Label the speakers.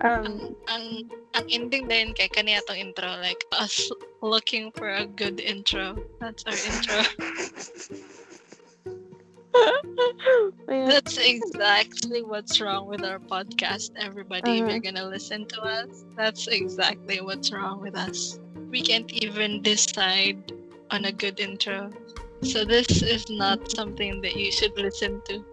Speaker 1: Um,
Speaker 2: ang ang ending din kay kaniya tong intro like us looking for a good intro. That's our intro. That's exactly what's wrong with our podcast, everybody. If
Speaker 1: Uh-huh.
Speaker 2: you're gonna listen to us, that's exactly what's wrong with us. We can't even decide on a good intro. So this is not something that you should listen to.